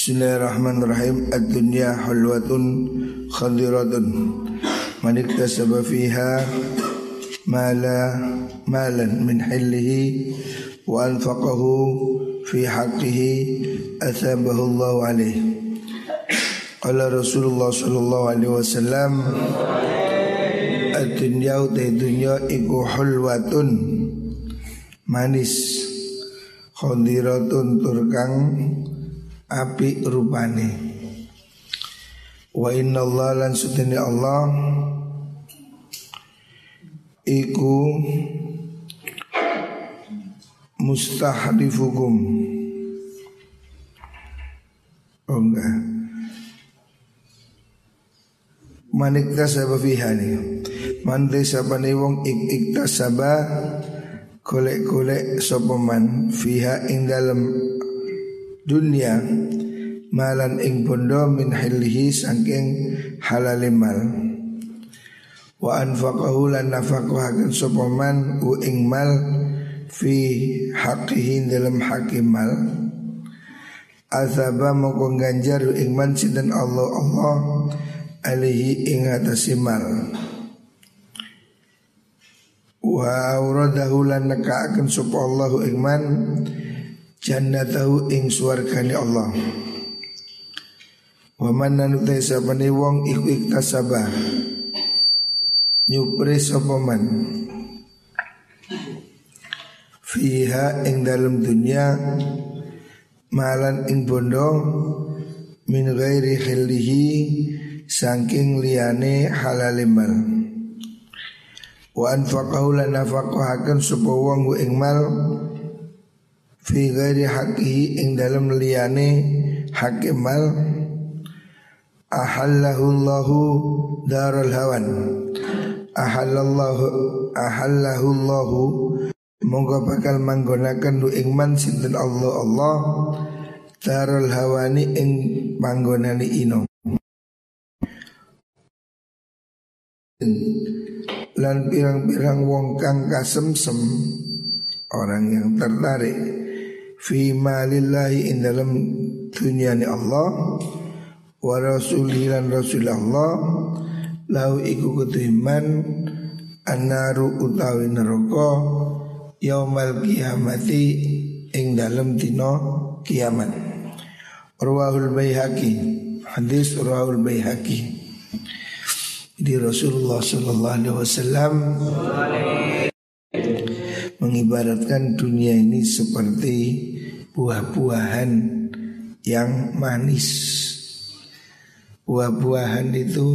Bismillahirrahmanirrahim. Ad-dunya hulwatun khadiratun. Man iktasaba fiha mala malan min hillihi wa anfaqahu fi haqqihi athabahu Allah alaih Qala Rasulullah sallallahu alaihi wasallam Ad-dunya utai dunya iku hulwatun manis khadiratun turkang api rupane. Wa inna Allah lan sutini Allah iku mustahdifukum oh enggak. Manik tasaba fiha nih man desabane wong ik ik tasaba golek-golek sapa fiha ing dalem dunia. Malan ing bondo min hilhi saking halal mal. Wa anfaqahu lan nafaqahaken sapa man u ing mal fi haqqihi dalam hakim mal. Azaba moko ganjar ing man sinten Allah Allah alihi ing atase mal. Wa auradahu lan nekaaken sapa Allah ing man jannatahu ing swargane Allah. Wa man nanutai sabane wong iku iktasaba nyupre sapa man? Fiha ing dalam dunia malan ing bondo min ghairi khillihi saking liyane halalimal wa anfaqahu lan nafaqahaken sapa wong ing mal fi ghairi haqqihi ing dalam liyane haqqi mal ahallahu Allahu darul hawan. Ahallallahu ahallahu Allahu. Monggo bakal manggonaken lu ing man sinten Allah Allah darul hawani ing panggonane ino. Lan pirang-pirang wong kang kasemsem orang yang tertarik fi malillahi in dalam dunia ni Allah wa rasulihi lan rasulullah lau iku kutuiman annaru utawi neraka yaumal kiamati ing dalam dino kiamat. Rawahul Baihaqi hadis Rawahul Baihaqi. Di Rasulullah Sallallahu Alaihi Wasallam mengibaratkan dunia ini seperti buah-buahan yang manis. Buah-buahan itu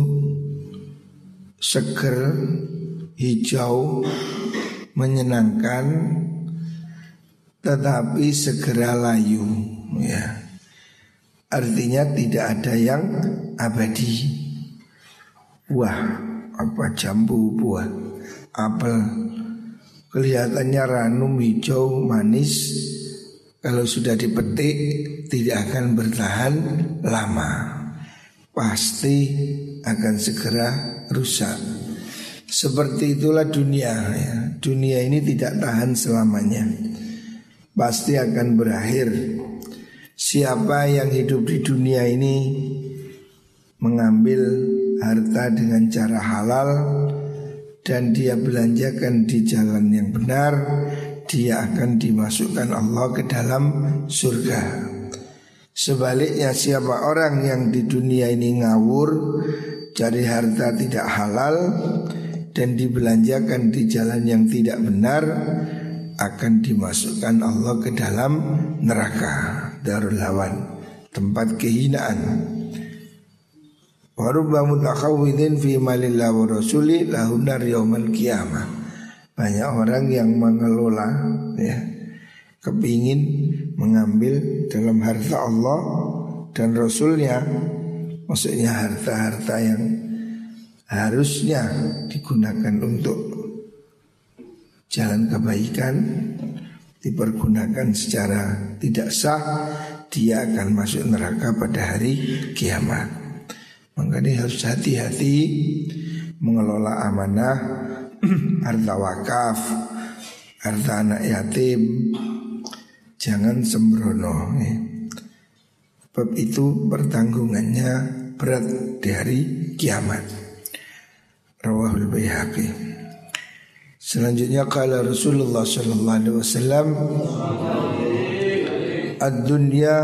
seger, hijau, menyenangkan, tetapi segera layu. Ya, artinya tidak ada yang abadi. Buah apa jambu, buah apel kelihatannya ranum hijau manis. Kalau sudah dipetik tidak akan bertahan lama. Pasti akan segera rusak. Seperti itulah dunia ya. dunia ini tidak tahan selamanya. Pasti akan berakhir. Siapa yang hidup di dunia ini mengambil harta dengan cara halal dan dia belanjakan di jalan yang benar, dia akan dimasukkan Allah ke dalam surga. Sebaliknya siapa orang yang di dunia ini ngawur, cari harta tidak halal dan dibelanjakan di jalan yang tidak benar, akan dimasukkan Allah ke dalam neraka darul hawan, tempat kehinaan. Warubba mutakhawidin fi malillah wa rasuli lahum nar yaumal qiyamah. Banyak orang yang mengelola ya kepingin mengambil dalam harta Allah dan Rasulnya maksudnya harta-harta yang harusnya digunakan untuk jalan kebaikan dipergunakan secara tidak sah dia akan masuk neraka pada hari kiamat. Makanya harus hati-hati mengelola amanah harta wakaf, harta anak yatim. Jangan sembrono. Ya. Bab itu pertanggungannya berat di hari kiamat. Rawahul Baihaqi. Selanjutnya kala Rasulullah sallallahu alaihi wasallam Ad-dunya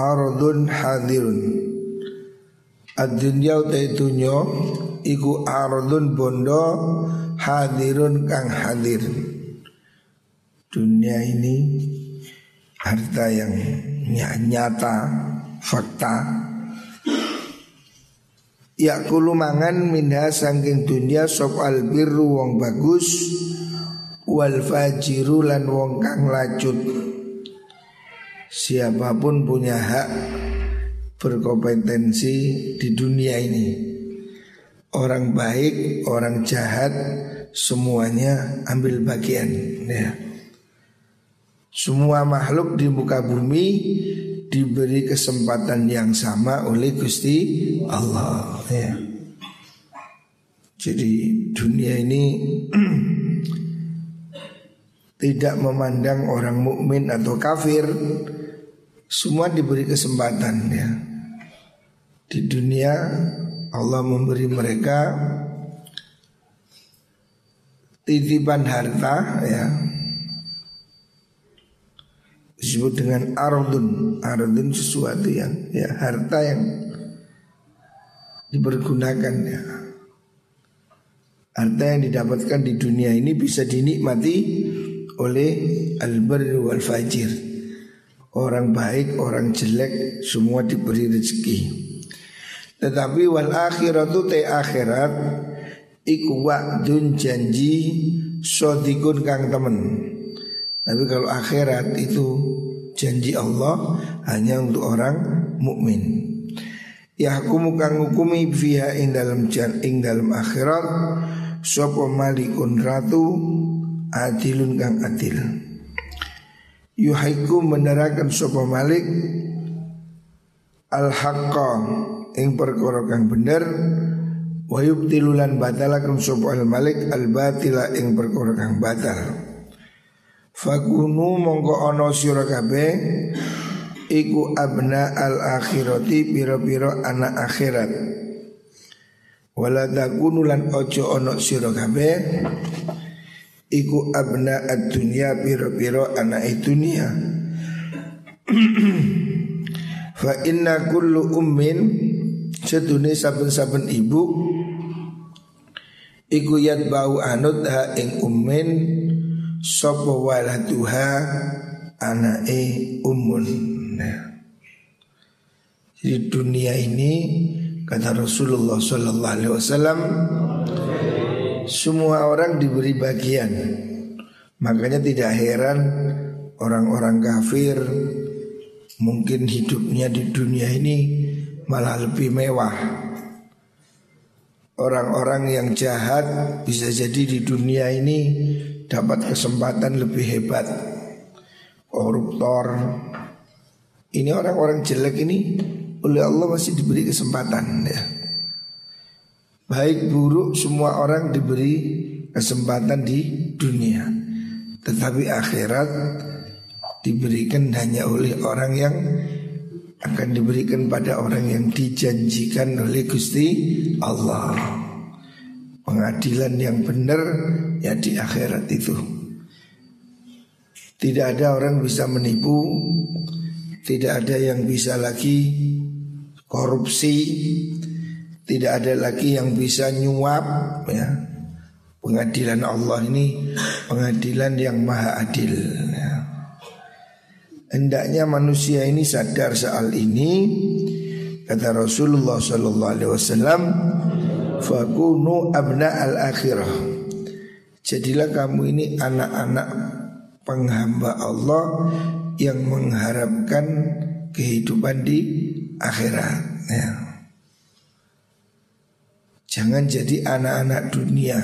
ardun hadirun. Ad-dunya utai dunyo Iku ardun bondo Hadirun kang hadir. Dunia ini Harta yang nyata Fakta. Ya kulu mangan minha sangking dunia Sop albirru wong bagus Wal fajiru lan wong kang lacut Siapa pun punya hak berkompetensi di dunia ini Orang baik, orang jahat Semuanya ambil bagian ya. Semua makhluk di muka bumi diberi kesempatan yang sama oleh Gusti Allah ya. Jadi dunia ini tidak memandang orang mukmin atau kafir semua diberi kesempatan ya. Di dunia Allah memberi mereka titipan harta ya. Disebut dengan ardun. Ardun sesuatu yang ya harta yang dipergunakan ya. Harta yang didapatkan di dunia ini bisa dinikmati oleh albar wal fajir orang baik orang jelek semua diberi rezeki tetapi wal akhiratu te akhirat iku wa'dun janji sodikun kang temen tapi kalau akhirat itu janji Allah hanya untuk orang mukmin. Yahkumu kang hukumi fiha ing dalam jan ing dalam akhirat sapa malikun ratu adilun kang adil. Yuhaiku menerakan sapa malik al haqqa ing perkara kang bener wa yubtilulan batalakan sapa al malik al batila ing perkara kang batal. Fakunu mongko ono sira kabeh iku abna al akhirati piro-piro anak akhirat. Wala takunu lan ojo ono sira iku abna ad dunya piro-piro anak dunia. Fa inna kullu ummin sedune saben-saben ibu iku yat bau anut ha ing ummin Sopo waladuha anake umun nah. Jadi dunia ini kata Rasulullah Sallallahu Alaihi Wasallam semua orang diberi bagian. Makanya tidak heran orang-orang kafir mungkin hidupnya di dunia ini malah lebih mewah. Orang-orang yang jahat bisa jadi di dunia ini dapat kesempatan lebih hebat koruptor ini orang-orang jelek ini oleh Allah masih diberi kesempatan ya baik buruk semua orang diberi kesempatan di dunia tetapi akhirat diberikan hanya oleh orang yang akan diberikan pada orang yang dijanjikan oleh Gusti Allah. Pengadilan yang benar ya di akhirat itu. Tidak ada orang bisa menipu, tidak ada yang bisa lagi korupsi, tidak ada lagi yang bisa nyuap ya. Pengadilan Allah ini pengadilan yang maha adil ya. Hendaknya manusia ini sadar soal ini kata Rasulullah sallallahu alaihi fakunu abna al akhirah jadilah kamu ini anak-anak penghamba Allah yang mengharapkan kehidupan di akhirat ya. Jangan jadi anak-anak dunia.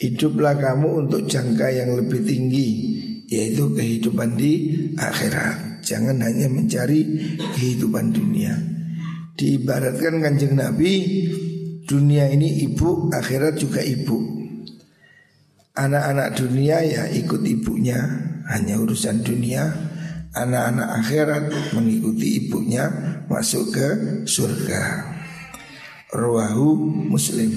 Hiduplah kamu untuk jangka yang lebih tinggi Yaitu kehidupan di akhirat. Jangan hanya mencari kehidupan dunia. Diibaratkan kanjeng Nabi Dunia ini ibu, akhirat juga ibu. Anak-anak dunia ya ikut ibunya hanya urusan dunia. Anak-anak akhirat mengikuti ibunya masuk ke surga Ruahu Muslim.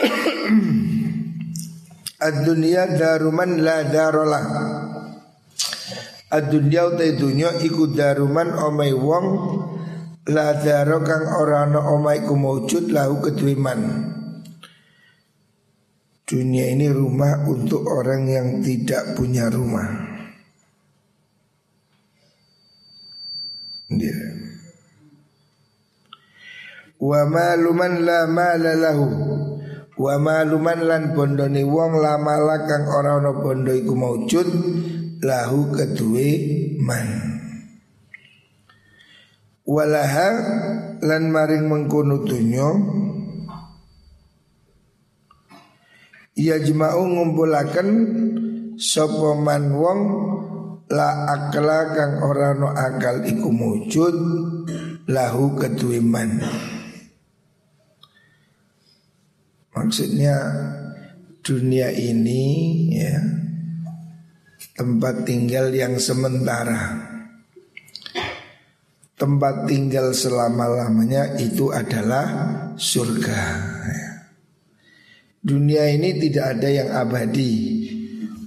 Ad-dunya daruman la darolah. Ad-dunya utai dunya iku daruman omai wong La daro kang ora ana omai ku maujud lahu kedwiman Dunia ini rumah untuk orang yang tidak punya rumah. Dia Wa maluman la mala lahu. Wa maluman lan bondoni wong la mala kang ora ana bondo iku maujud lahu kedue man. Walaha lan maring mengkono dunya yajma'u ngumpulaken sapa man wong la akla kang ora no akal iku mujud lahu kedue man maksudnya dunia ini ya tempat tinggal yang sementara. Tempat tinggal selama-lamanya itu adalah surga. Dunia ini tidak ada yang abadi.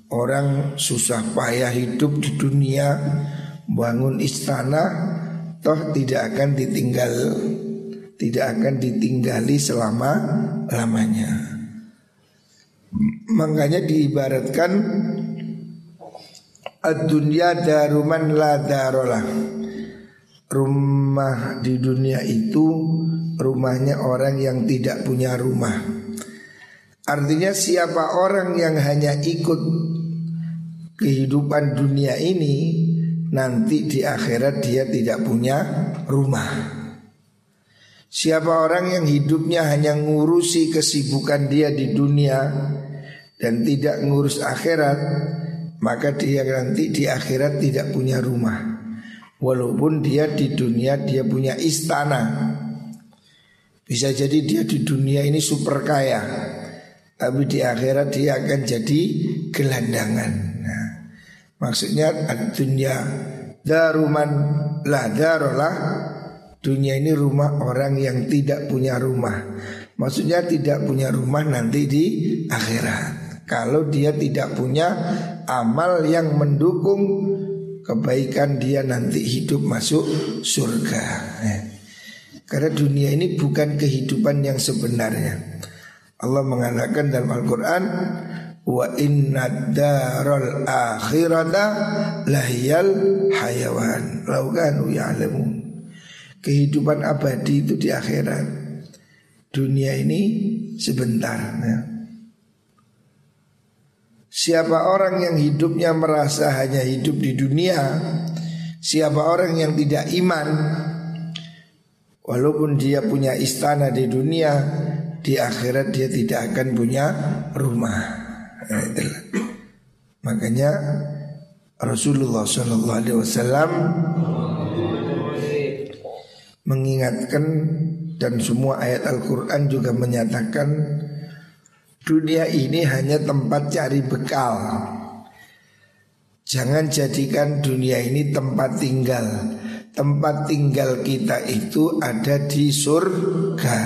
Orang susah payah hidup di dunia, bangun istana, toh tidak akan ditinggal, tidak akan ditinggali selama lamanya. Makanya diibaratkan Ad-dunya daruman la darolah Rumah di dunia itu rumahnya orang yang tidak punya rumah. Artinya siapa orang yang hanya ikut kehidupan dunia ini Nanti di akhirat dia tidak punya rumah Siapa orang yang hidupnya hanya ngurusi kesibukan dia di dunia Dan tidak ngurus akhirat maka dia nanti di akhirat tidak punya rumah. Walaupun dia di dunia dia punya istana. Bisa jadi dia di dunia ini super kaya. Tapi di akhirat dia akan jadi gelandangan. Nah, maksudnya dunia daruman lah darolah dunia ini rumah orang yang tidak punya rumah. Maksudnya tidak punya rumah nanti di akhirat. Kalau dia tidak punya amal yang mendukung kebaikan dia nanti hidup masuk surga. Eh. Karena dunia ini bukan kehidupan yang sebenarnya. Allah mengatakan dalam Al-Quran Wa inna daral akhirata lahiyal hayawan Laukanu ya'lamun Kehidupan abadi itu di akhirat. Dunia ini sebentar ya. Siapa orang yang hidupnya merasa hanya hidup di dunia Siapa orang yang tidak iman Walaupun dia punya istana di dunia Di akhirat dia tidak akan punya rumah. Nah, Makanya Rasulullah SAW mengingatkan dan semua ayat Al-Quran juga menyatakan Dunia ini hanya tempat cari bekal. Jangan jadikan dunia ini tempat tinggal. Tempat tinggal kita itu ada di surga.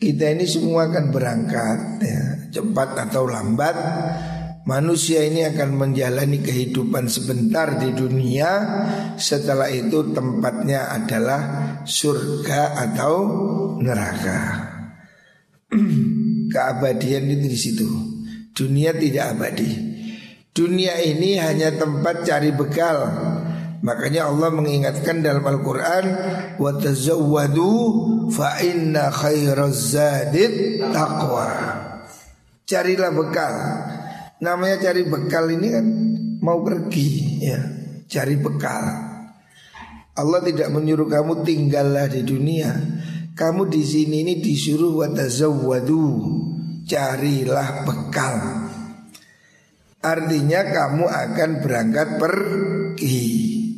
Kita ini semua akan berangkat ya, Cepat atau lambat Manusia ini akan menjalani kehidupan sebentar di dunia Setelah itu tempatnya adalah surga atau neraka keabadian itu di situ. Dunia tidak abadi. Dunia ini hanya tempat cari bekal. Makanya Allah mengingatkan dalam Al-Quran Wa tazawwadu fa inna taqwa Carilah bekal Namanya cari bekal ini kan mau pergi ya Cari bekal Allah tidak menyuruh kamu tinggallah di dunia kamu di sini ini disuruh watazawwadu carilah bekal. Artinya kamu akan berangkat pergi,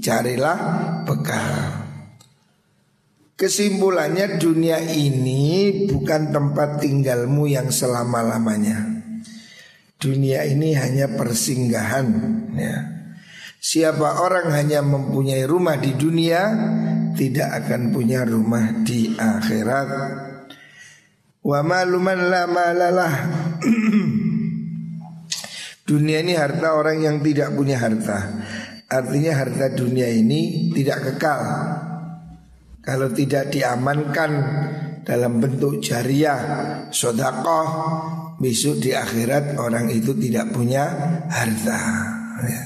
carilah bekal. Kesimpulannya dunia ini bukan tempat tinggalmu yang selama-lamanya. Dunia ini hanya persinggahan ya. Siapa orang hanya mempunyai rumah di dunia Tidak akan punya rumah di akhirat. Wa maluman la malalah Dunia ini harta orang yang tidak punya harta. Artinya harta dunia ini tidak kekal. Kalau tidak diamankan dalam bentuk jariah Sodakoh Besok di akhirat orang itu tidak punya harta ya.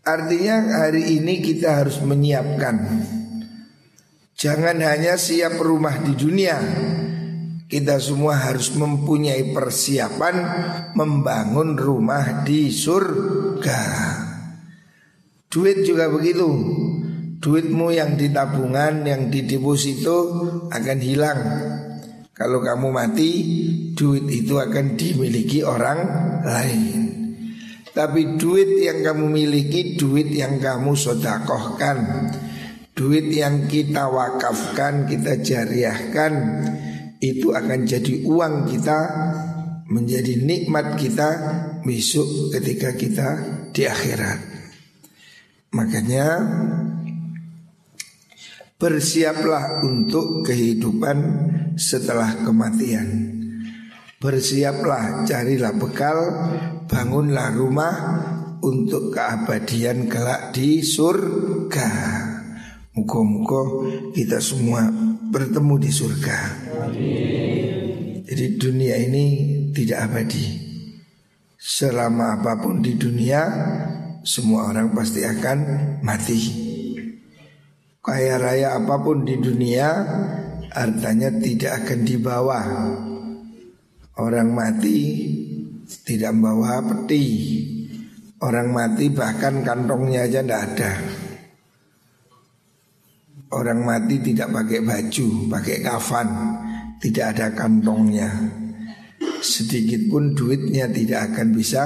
Artinya hari ini kita harus menyiapkan. Jangan hanya siap rumah di dunia. Kita semua harus mempunyai persiapan Membangun rumah di surga. Duit juga begitu. Duitmu yang di tabungan, yang di deposito akan hilang Kalau kamu mati, duit itu akan dimiliki orang lain. Tapi duit yang kamu miliki duit yang kamu sodakohkan Duit yang kita wakafkan, kita jariahkan Itu akan jadi uang kita Menjadi nikmat kita besok ketika kita di akhirat. Makanya Bersiaplah untuk kehidupan setelah kematian Bersiaplah, carilah bekal, bangunlah rumah untuk keabadian kelak di surga. Muka-muka kita semua bertemu di surga. Jadi dunia ini tidak abadi. Selama apa pun di dunia, semua orang pasti akan mati. Kaya raya apa pun di dunia, hartanya tidak akan dibawa. Orang mati tidak membawa peti. Orang mati bahkan kantongnya aja tidak ada. Orang mati tidak pakai baju, pakai kafan Tidak ada kantongnya. Sedikit pun duitnya tidak akan bisa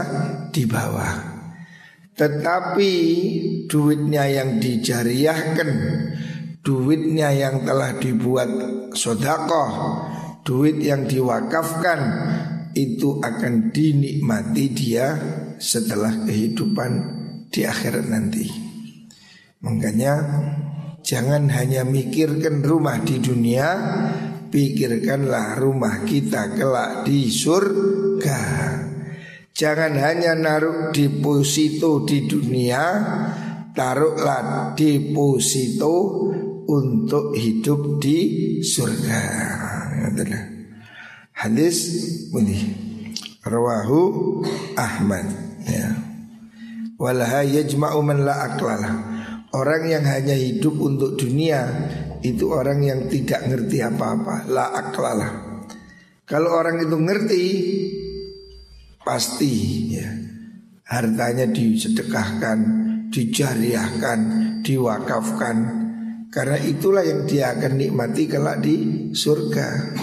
dibawa Tetapi duitnya yang dijariahkan Duitnya yang telah dibuat sodakoh duit yang diwakafkan itu akan dinikmati dia setelah kehidupan di akhirat nanti. Makanya jangan hanya mikirkan rumah di dunia, pikirkanlah rumah kita kelak di surga. Jangan hanya naruh deposito di dunia, taruhlah deposito untuk hidup di surga. Hadis ini rawahu Ahmad. Ya. Walaha yajma'u man la aklala orang yang hanya hidup untuk dunia itu orang yang tidak ngerti apa-apa. La aklala kalau orang itu ngerti pasti ya hartanya disedekahkan dijariahkan diwakafkan karena itulah yang dia akan nikmati kelak di surga.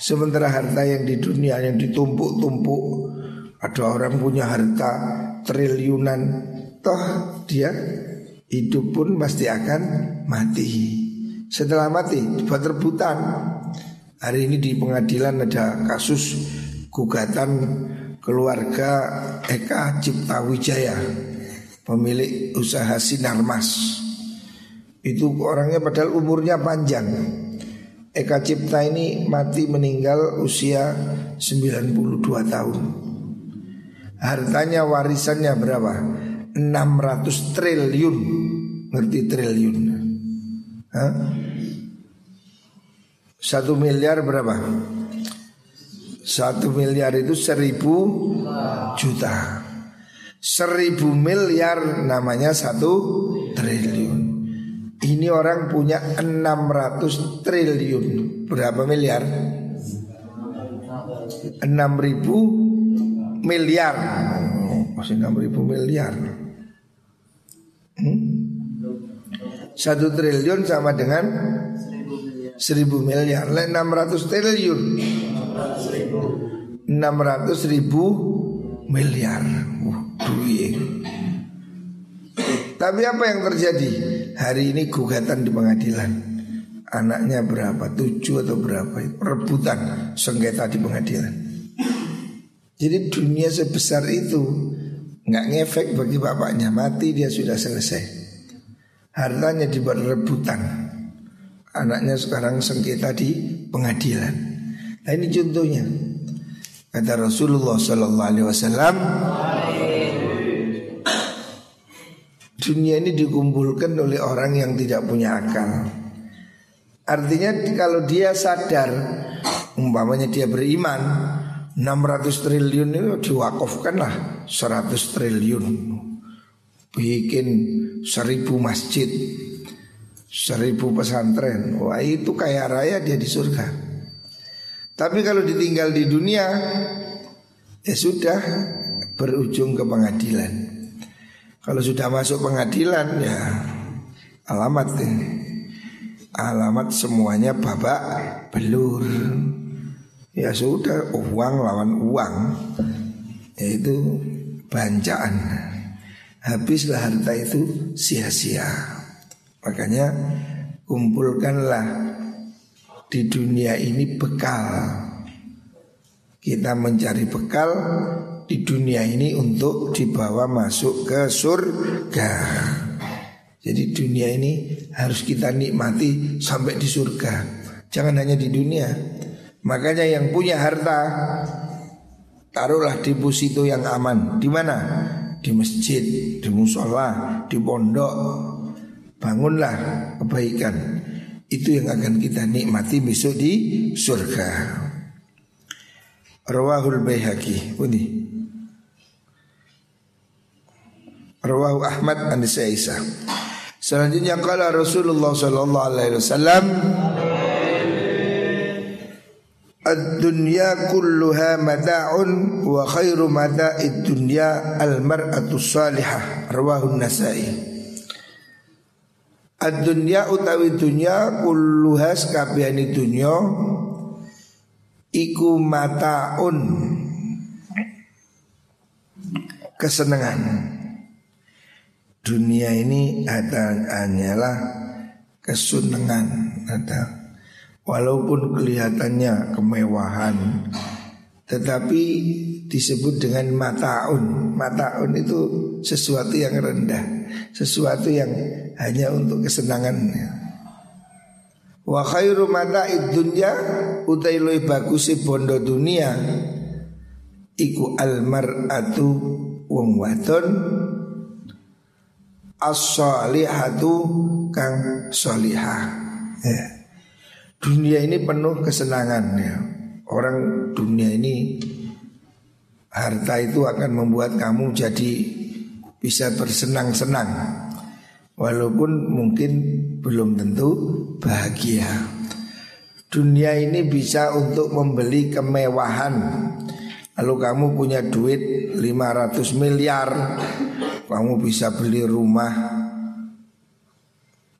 Sementara harta yang di dunia yang ditumpuk-tumpuk ada orang punya harta triliunan toh dia hidup pun pasti akan mati. Setelah mati buat rebutan. Hari ini di pengadilan ada kasus gugatan keluarga Eka Cipta Wijaya pemilik usaha Sinarmas. Itu orangnya padahal umurnya panjang Eka Cipta ini mati meninggal usia 92 tahun Hartanya warisannya berapa? 600 triliun Ngerti triliun Hah? Satu miliar berapa? Satu miliar itu seribu juta. Seribu miliar namanya satu triliun. Ini orang punya 600 triliun. Berapa miliar? 6 ribu miliar. Masih 6 ribu miliar. Hmm? Satu triliun sama dengan Seribu miliar. Lain 600 triliun 600 ribu miliar uh, Duit Tapi apa yang terjadi? Hari ini gugatan di pengadilan Anaknya berapa? Tujuh atau berapa? Rebutan sengketa di pengadilan Jadi dunia sebesar itu nggak ngefek bagi bapaknya mati dia sudah selesai. Hartanya dibuat rebutan. Anaknya sekarang sengketa di pengadilan. Nah ini contohnya. Kata Rasulullah Sallallahu Alaihi Wasallam, dunia ini dikumpulkan oleh orang yang tidak punya akal. Artinya kalau dia sadar, umpamanya dia beriman, 600 triliun itu diwakafkan lah 100 triliun Bikin seribu masjid Seribu pesantren Wah itu kaya raya dia di surga Tapi kalau ditinggal di dunia Ya sudah Berujung ke pengadilan. Kalau sudah masuk pengadilan ya Alamat ini. Alamat semuanya babak belur. Ya sudah uang lawan uang. Yaitu bancaan. Habislah harta itu sia-sia. Makanya kumpulkanlah di dunia ini bekal Kita mencari bekal di dunia ini untuk dibawa masuk ke surga Jadi dunia ini harus kita nikmati sampai di surga Jangan hanya di dunia Makanya yang punya harta taruhlah di bus itu yang aman. Di mana? Di masjid, di musola, di pondok. Bangunlah kebaikan. Itu yang akan kita nikmati besok di surga. Rawahul Baihaqi. Ini. Rawahu Ahmad an Sa'isa. Selanjutnya kala Rasulullah sallallahu alaihi wasallam Ad-dunya kulluha mata'un wa khairu mata'id dunya al-mar'atu salihah rawahu nasai Ad-dunya utawi dunya kulluha sakabehane dunya iku mata'un. Kesenangan dunia ini hanyalah kesenangan ada. Walaupun kelihatannya kemewahan Tetapi disebut dengan mataun. Mataun itu sesuatu yang rendah Sesuatu yang hanya untuk kesenangan Wa khairu mata'id dunya Utai loy bagusi bondo dunia. Iku almar'atu wong wadon. As-salihatu kang salihah. Ya. Dunia ini penuh kesenangan ya. Orang dunia ini harta itu akan membuat kamu jadi bisa bersenang-senang walaupun mungkin belum tentu bahagia. Dunia ini bisa untuk membeli kemewahan. Lalu kamu punya duit 500 miliar, kamu bisa beli rumah,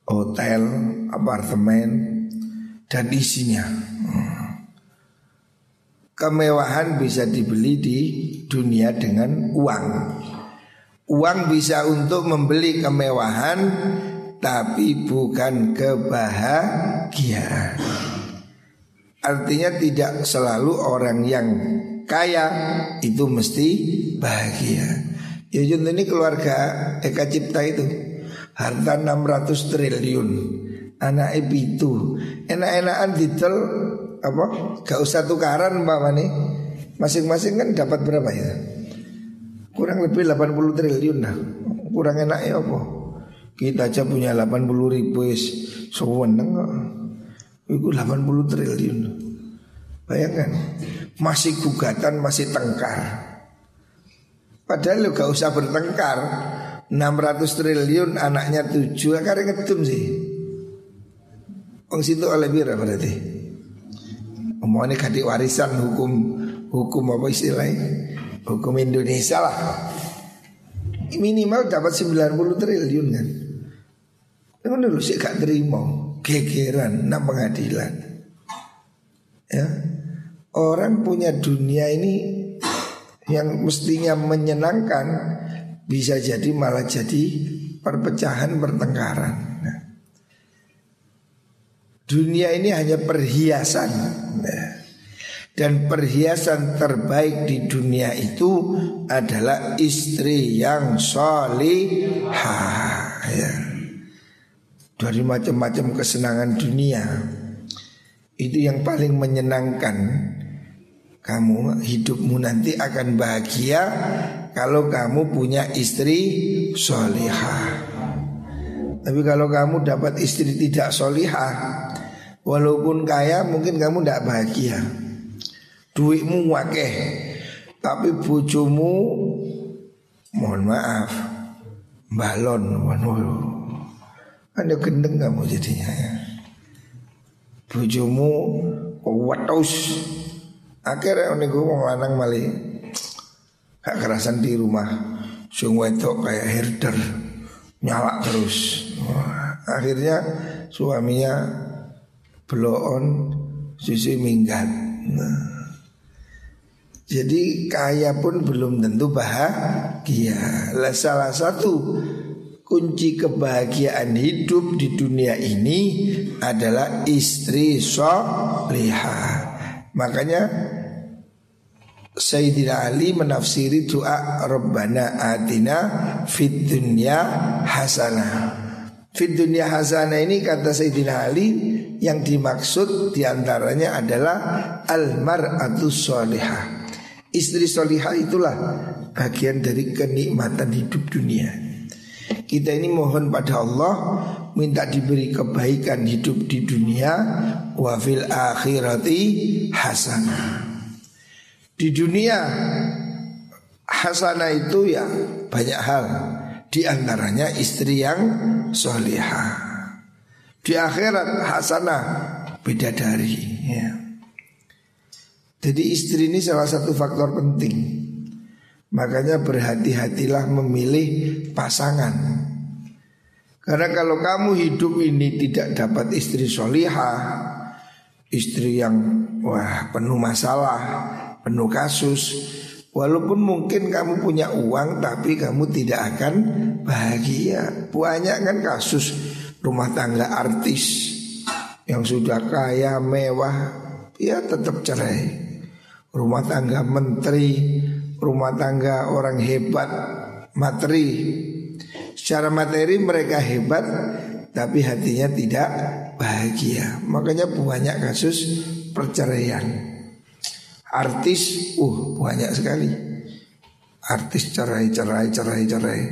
hotel, apartemen, dan isinya. Kemewahan bisa dibeli di dunia dengan uang. Uang bisa untuk membeli kemewahan tapi bukan kebahagiaan. Artinya tidak selalu orang yang kaya itu mesti bahagia. Ya ini keluarga Eka Cipta itu harta 600 triliun anak itu enak-enakan detail apa gak usah tukaran masing-masing kan dapat berapa ya kurang lebih 80 triliun lah kurang enak ya apa? Kita aja punya 80 ribu is seweneng kok. Itu 80 triliun. Bayangkan masih gugatan masih tengkar. Padahal lo gak usah bertengkar. 600 triliun anaknya 7 akarnya ngetum sih. Wong situ oleh bira berarti. Omongannya kadik warisan hukum hukum apa istilahnya? Hukum Indonesia lah. Minimal dapat 90 triliun kan. Emang dulu sih gak terima Gegeran Nah pengadilan Ya Orang punya dunia ini Yang mestinya menyenangkan Bisa jadi malah jadi Perpecahan pertengkaran Dunia ini hanya perhiasan. Nah, Dan perhiasan terbaik di dunia itu adalah istri yang solihah ya. Dari macam-macam kesenangan dunia. Itu yang paling menyenangkan. Kamu hidupmu nanti akan bahagia Kalau kamu punya istri solihah. Tapi kalau kamu dapat istri tidak solihah Walaupun kaya mungkin kamu tidak bahagia Duitmu wakeh. Tapi bujumu Mohon maaf Balon Anda gendeng kamu jadinya ya. Bujumu Watus Akhirnya ini gue mau lanang mali. Gak kerasan di rumah. Sung wedok kayak herder. Nyala terus. Akhirnya suaminya blow on susu minggat. Nah. Jadi kaya pun belum tentu bahagia. Lah salah satu kunci kebahagiaan hidup di dunia ini adalah istri solihah. Makanya Sayyidina Ali menafsiri doa Rabbana atina fid dunya hasanah. Fid dunya hasanah ini kata Sayyidina Ali yang dimaksud di antaranya adalah almar'atu solihah. Istri solihah itulah bagian dari kenikmatan hidup dunia. Kita ini mohon pada Allah minta diberi kebaikan hidup di dunia wa fil akhirati hasanah. Di dunia hasanah itu ya banyak hal. Di antaranya istri yang solihah. Di akhirat hasanah bidadari ya. Jadi istri ini salah satu faktor penting. Makanya berhati-hatilah memilih pasangan. Karena kalau kamu hidup ini tidak dapat istri solihah Istri yang wah penuh masalah, penuh kasus Walaupun mungkin kamu punya uang tapi kamu tidak akan bahagia. Banyak kan kasus rumah tangga artis yang sudah kaya mewah ya tetap cerai. Rumah tangga menteri, rumah tangga orang hebat materi. Secara materi mereka hebat tapi hatinya tidak bahagia. Makanya banyak kasus perceraian. Artis, uh banyak sekali. Artis cerai, cerai, cerai, cerai.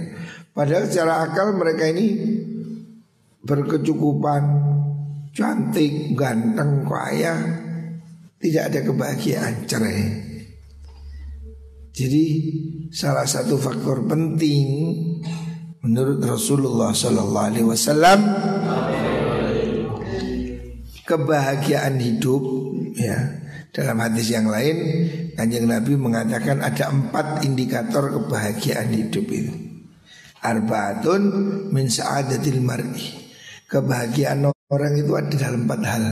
Padahal secara akal mereka ini berkecukupan, cantik, ganteng, kaya, tidak ada kebahagiaan cerai. Jadi salah satu faktor penting menurut Rasulullah Sallallahu Alaihi Wasallam kebahagiaan hidup ya. Dalam hadis yang lain kanjeng Nabi mengatakan ada empat indikator kebahagiaan hidup itu. Arbaatun min saadatil mar'i. Kebahagiaan orang itu ada dalam empat hal.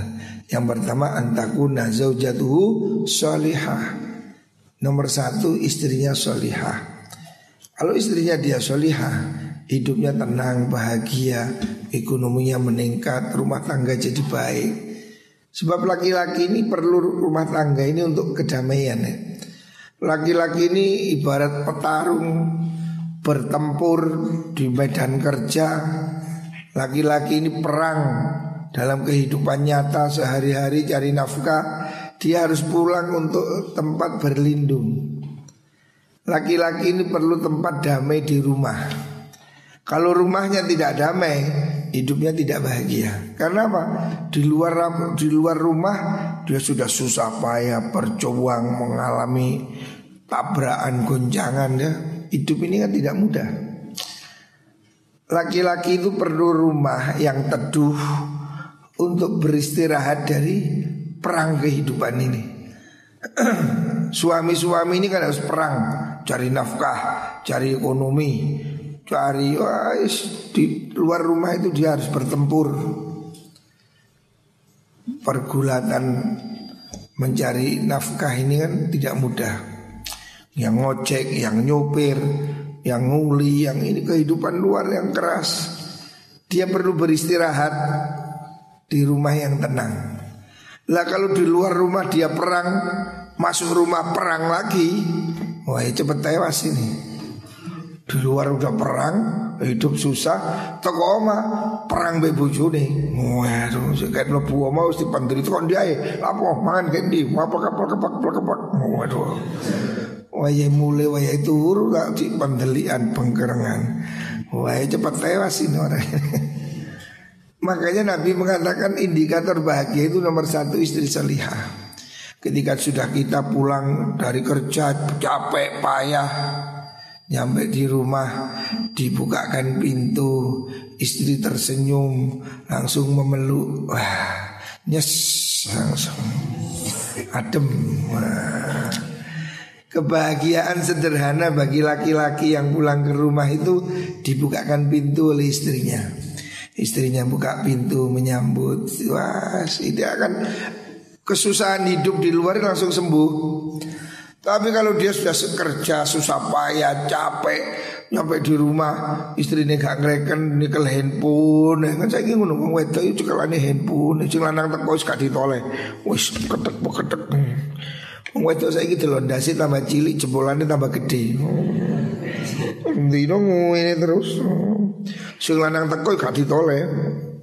Yang pertama antakuna zaujatuhu solihah. Nomor satu istrinya solihah. Kalau istrinya dia solihah, hidupnya tenang, bahagia, ekonominya meningkat, rumah tangga jadi baik. Sebab laki-laki ini perlu rumah tangga ini untuk kedamaian ya. Laki-laki ini ibarat petarung bertempur di medan kerja Laki-laki ini perang dalam kehidupan nyata sehari-hari cari nafkah Dia harus pulang untuk tempat berlindung. Laki-laki ini perlu tempat damai di rumah. Kalau rumahnya tidak damai Hidupnya tidak bahagia. Karena apa? Di luar di luar rumah Dia sudah susah payah Berjuang mengalami Tabrakan gonjangan ya. Hidup ini kan tidak mudah. Laki-laki itu perlu rumah yang teduh untuk beristirahat dari perang kehidupan ini. Suami-suami ini kan harus perang, cari nafkah, cari ekonomi, cari wah, di luar rumah itu dia harus bertempur. Pergulatan mencari nafkah ini kan tidak mudah. Yang ngocek, yang nyopir, yang nguli, yang ini kehidupan luar yang keras. Dia perlu beristirahat di rumah yang tenang. Lah kalau di luar rumah dia perang Masuk rumah perang lagi Wah ya cepet tewas ini. Di luar udah perang Hidup susah Toko oma Perang bebuju nih Waduh Kayak lebu oma Harus dipantri Itu kan dia Lapo mangan kayak di Apa kapal kepak kapal kepak. Waduh. Waya mulai waya itu huru Tak di pandelian pengkerengan. Waya cepat tewas ini orang Makanya Nabi mengatakan indikator bahagia itu nomor satu istri salihah. Ketika sudah kita pulang dari kerja capek payah Nyampe di rumah dibukakan pintu Istri tersenyum langsung memeluk Wah nyes langsung Adem Wah. Kebahagiaan sederhana bagi laki-laki yang pulang ke rumah itu Dibukakan pintu oleh istrinya Istrinya buka pintu menyambut. Wah ini akan kesusahan hidup di luar langsung sembuh. Tapi kalau dia sudah kerja susah payah capek Nyampe di rumah istrinya gak ngereken nikel handphone. Ya Kan saya ingin ngomong wedok itu cekelane handphone. Sing lanang teko wis gak ditoleh. Wis ketek ketek wedok saya gitu londasi tambah cilik jebolannya tambah gede Dino ini terus Sing lanang teko gak ditoleh.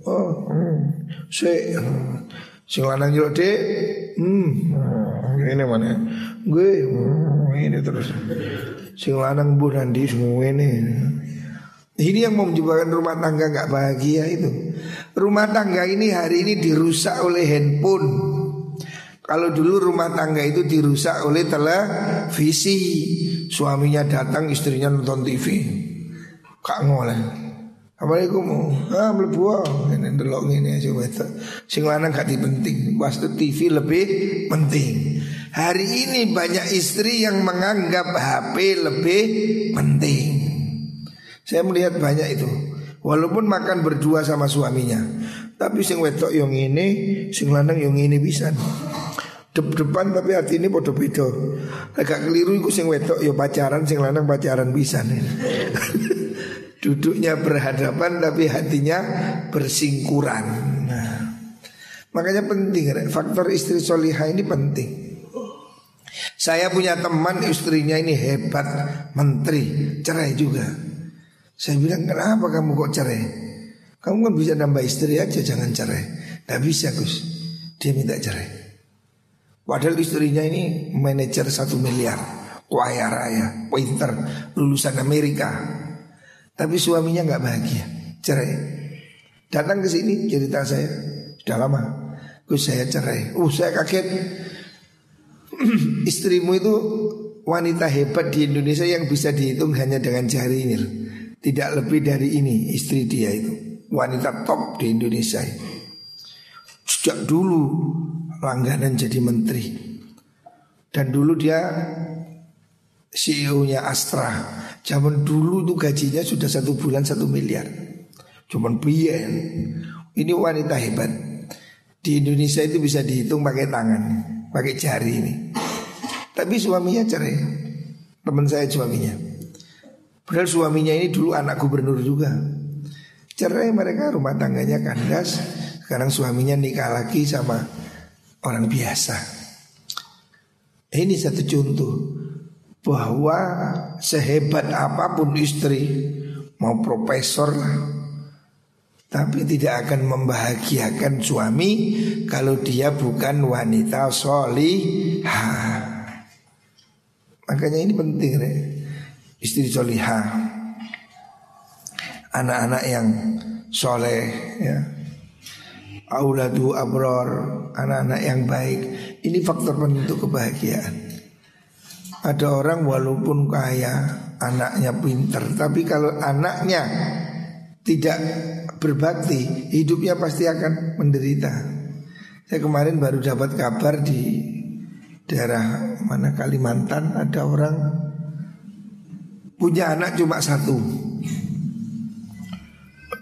Oh, hmm. Si Sing lanang yo Dek. Hmm. Ini mana? Gue ini terus. Sing lanang bu nanti semua ini. Ini yang menyebabkan rumah tangga nggak bahagia itu. Rumah tangga ini hari ini dirusak oleh handphone. Kalau dulu rumah tangga itu dirusak oleh televisi. Suaminya datang, istrinya nonton TV. Kak ngoleh. Assalamualaikum. Ah mlebu ngene ndelok ngene aja wedok. Sing lanang gak dipenting. Wastu TV lebih penting. Hari ini banyak istri yang menganggap HP lebih penting. Saya melihat banyak itu. Walaupun makan berdua sama suaminya. Tapi sing wedok yang ini, sing lanang yang ini bisa. Dep depan tapi hati ini bodoh beda. Agak keliru iku sing wedok yo pacaran, sing lanang pacaran bisa nih. Duduknya berhadapan tapi hatinya bersingkuran. Nah, Makanya penting Faktor istri solihah ini penting. Saya punya teman istrinya ini hebat Menteri Cerai juga. Saya bilang kenapa kamu kok cerai? Kamu kan bisa nambah istri aja Jangan cerai. Gak bisa Gus. Dia minta cerai Padahal istrinya ini manajer satu miliar Kaya raya Pointer Lulusan Amerika tapi suaminya nggak bahagia, cerai. Datang ke sini cerita saya sudah lama. Gus saya cerai. Uh saya kaget. Istrimu itu wanita hebat di Indonesia yang bisa dihitung hanya dengan jari ini. Tidak lebih dari ini istri dia itu. Wanita top di Indonesia. Sejak dulu langganan jadi menteri. Dan dulu dia CEO-nya Astra Zaman dulu tuh gajinya sudah satu bulan satu miliar. Cuman biyen. Ini wanita hebat. Di Indonesia itu bisa dihitung pakai tangan, pakai jari ini. Tapi suaminya cerai. Teman saya suaminya. Padahal suaminya ini dulu anak gubernur juga. Cerai mereka rumah tangganya kandas. Sekarang suaminya nikah lagi sama orang biasa. Ini satu contoh bahwa sehebat apa pun istri mau profesor tapi tidak akan membahagiakan suami kalau dia bukan wanita solihah. Makanya ini penting deh. Istri solihah Anak-anak yang soleh ya. Auladu abror Anak-anak yang baik Ini faktor penentu kebahagiaan ada orang walaupun kaya, anaknya pinter, tapi kalau anaknya tidak berbakti, hidupnya pasti akan menderita. Saya kemarin baru dapat kabar di daerah mana Kalimantan ada orang punya anak cuma satu.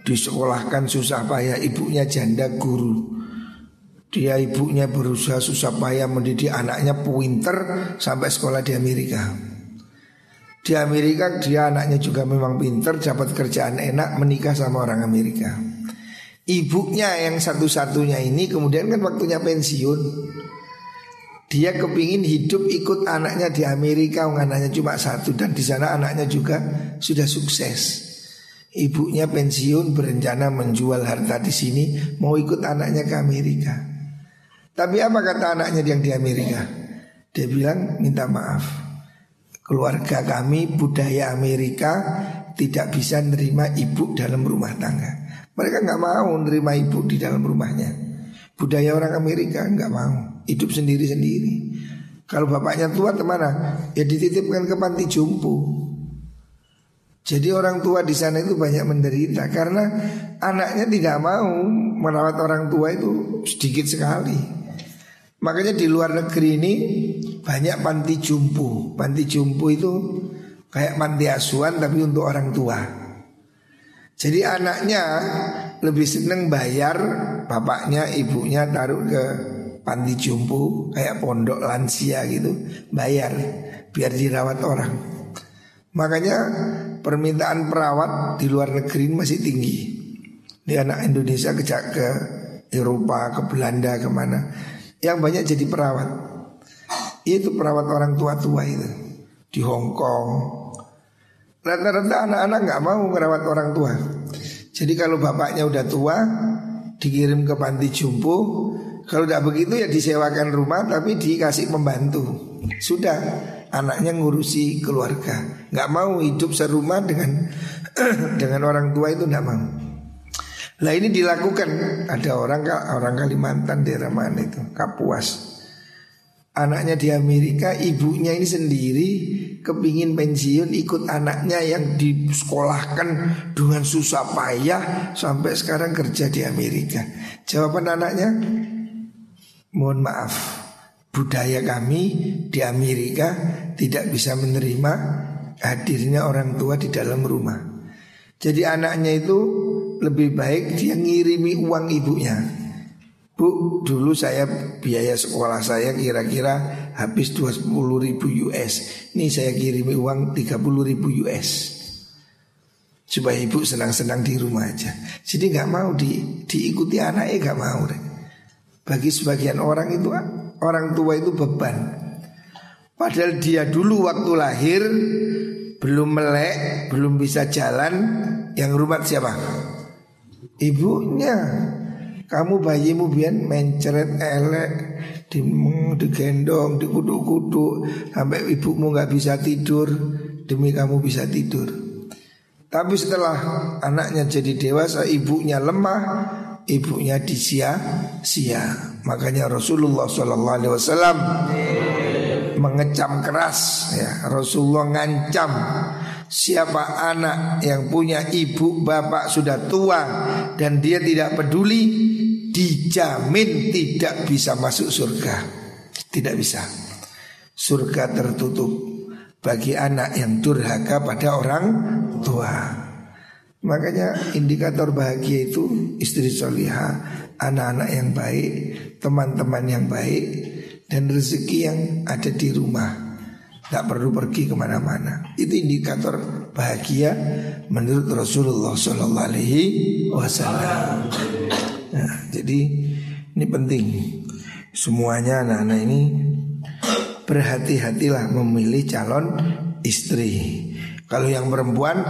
Disekolahkan susah payah, ibunya janda guru. Dia ibunya berusaha susah payah mendidik anaknya pinter sampai sekolah di Amerika. Di Amerika dia anaknya juga memang pinter, dapat kerjaan enak, menikah sama orang Amerika. Ibunya yang satu-satunya ini kemudian kan waktunya pensiun Dia kepingin hidup ikut anaknya di Amerika Anaknya cuma satu dan di sana anaknya juga sudah sukses Ibunya pensiun berencana menjual harta di sini Mau ikut anaknya ke Amerika Tapi apa kata anaknya yang di Amerika? Dia bilang minta maaf Keluarga kami budaya Amerika tidak bisa nerima ibu dalam rumah tangga mereka nggak mau nerima ibu di dalam rumahnya. Budaya orang Amerika nggak mau hidup sendiri-sendiri. Kalau bapaknya tua ke mana? Ya dititipkan ke panti jompo. Jadi orang tua di sana itu banyak menderita karena anaknya tidak mau merawat orang tua itu sedikit sekali. Makanya di luar negeri ini banyak panti jompo. Panti jompo itu kayak panti asuhan tapi untuk orang tua. Jadi anaknya lebih seneng bayar bapaknya, ibunya taruh ke panti jumbo kayak pondok lansia gitu, bayar biar dirawat orang. Makanya permintaan perawat di luar negeri masih tinggi. Di anak Indonesia ke, ke Eropa, ke Belanda, ke mana Yang banyak jadi perawat Itu perawat orang tua-tua itu Di Hong Kong Rata-rata anak-anak nggak mau merawat orang tua. Jadi kalau bapaknya udah tua, dikirim ke panti jumbo. Kalau tidak begitu ya disewakan rumah tapi dikasih pembantu. Sudah anaknya ngurusi keluarga. Nggak mau hidup serumah dengan dengan orang tua itu nggak mau. Lah ini dilakukan ada orang orang Kalimantan daerah mana itu Kapuas anaknya di Amerika, ibunya ini sendiri kepingin pensiun ikut anaknya yang disekolahkan dengan susah payah sampai sekarang kerja di Amerika. Jawaban anaknya, mohon maaf, budaya kami di Amerika tidak bisa menerima hadirnya orang tua di dalam rumah. Jadi anaknya itu lebih baik dia ngirimi uang ibunya Bu, dulu saya biaya sekolah saya kira-kira habis 20 ribu US. Ini saya kirimi uang 30 ribu US. Supaya ibu senang-senang di rumah aja. Jadi nggak mau di, diikuti anaknya nggak mau. Bagi sebagian orang itu orang tua itu beban. Padahal dia dulu waktu lahir belum melek, belum bisa jalan, yang rumah siapa? Ibunya. Kamu bayimu biar mencret elek di digendong, dikudu-kudu sampai ibumu nggak bisa tidur demi kamu bisa tidur. Tapi setelah anaknya jadi dewasa, ibunya lemah, ibunya disia-sia. Makanya Rasulullah Shallallahu Alaihi Wasallam mengecam keras ya Rasulullah ngancam siapa anak yang punya ibu bapak sudah tua dan dia tidak peduli dijamin tidak bisa masuk surga. Tidak bisa. Surga tertutup bagi anak yang durhaka pada orang tua. Makanya indikator bahagia itu istri soliha, anak-anak yang baik, teman-teman yang baik, dan rezeki yang ada di rumah. Tidak perlu pergi ke mana-mana. Itu indikator bahagia menurut Rasulullah Sallallahu Alaihi Wasallam. Nah, jadi ini penting. Semuanya anak-anak ini berhati-hatilah memilih calon istri. Kalau yang perempuan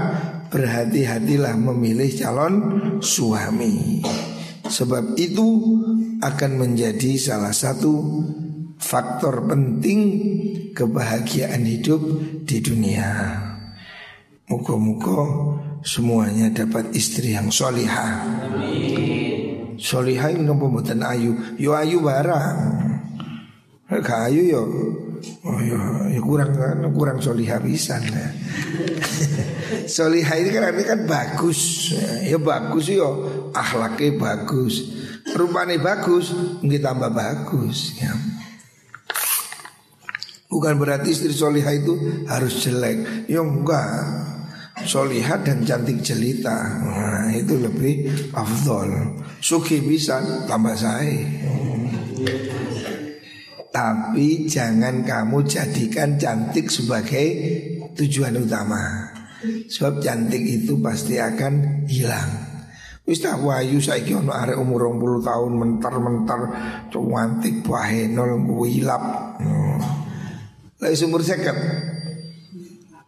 berhati-hatilah memilih calon suami. Sebab itu akan menjadi salah satu faktor penting kebahagiaan hidup di dunia. Muka-muka semuanya dapat istri yang solihah. Solihah ini nopo ayu, yo ayu barang. Gak ayu yo, oh yo, yo kurang kan, kurang solihah bisa. Ya. solihah ini kan artinya kan bagus, ya bagus yo, akhlaknya bagus, rupanya bagus, nggak tambah bagus. Ya. Bukan berarti istri solihah itu harus jelek, yo enggak solihat dan cantik jelita nah, itu lebih afdol suki bisa tambah saya tapi jangan kamu jadikan cantik sebagai tujuan utama sebab cantik itu pasti akan hilang Wis tak wayu saiki ono arek umur 20 tahun mentar-mentar cuantik wae nol wilap. Hmm. Lah umur seket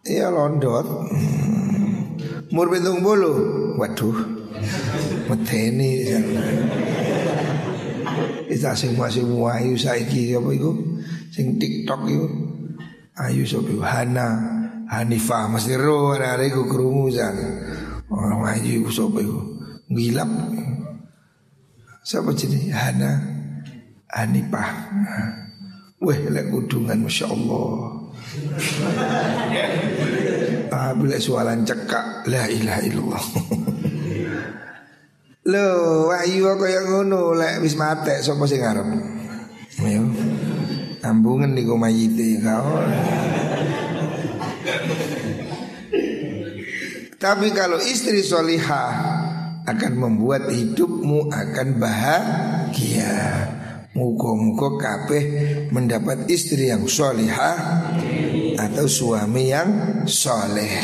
Iya londot. Hmm. Umur pitung bolu. Waduh. Medeni. Kita sing masih wayu saiki apa iku? Sing TikTok iku. Ayu sapa Hana, Hanifah mesti ro arek iku krungu jan. Orang ayu sapa iku? Ngilap Siapa jadi Hana Hanifah Wah lek kudungan Masya Allah ah, Bila soalan cekak La ilaha illallah Lo wahyu yang ngono Lek wis mate Sopo sing ngarep Ayo Ambungan di kumayiti kau Tapi kalau istri solihah akan membuat hidupmu akan bahagia. Muka-muka kabeh mendapat istri yang solihah atau suami yang soleh.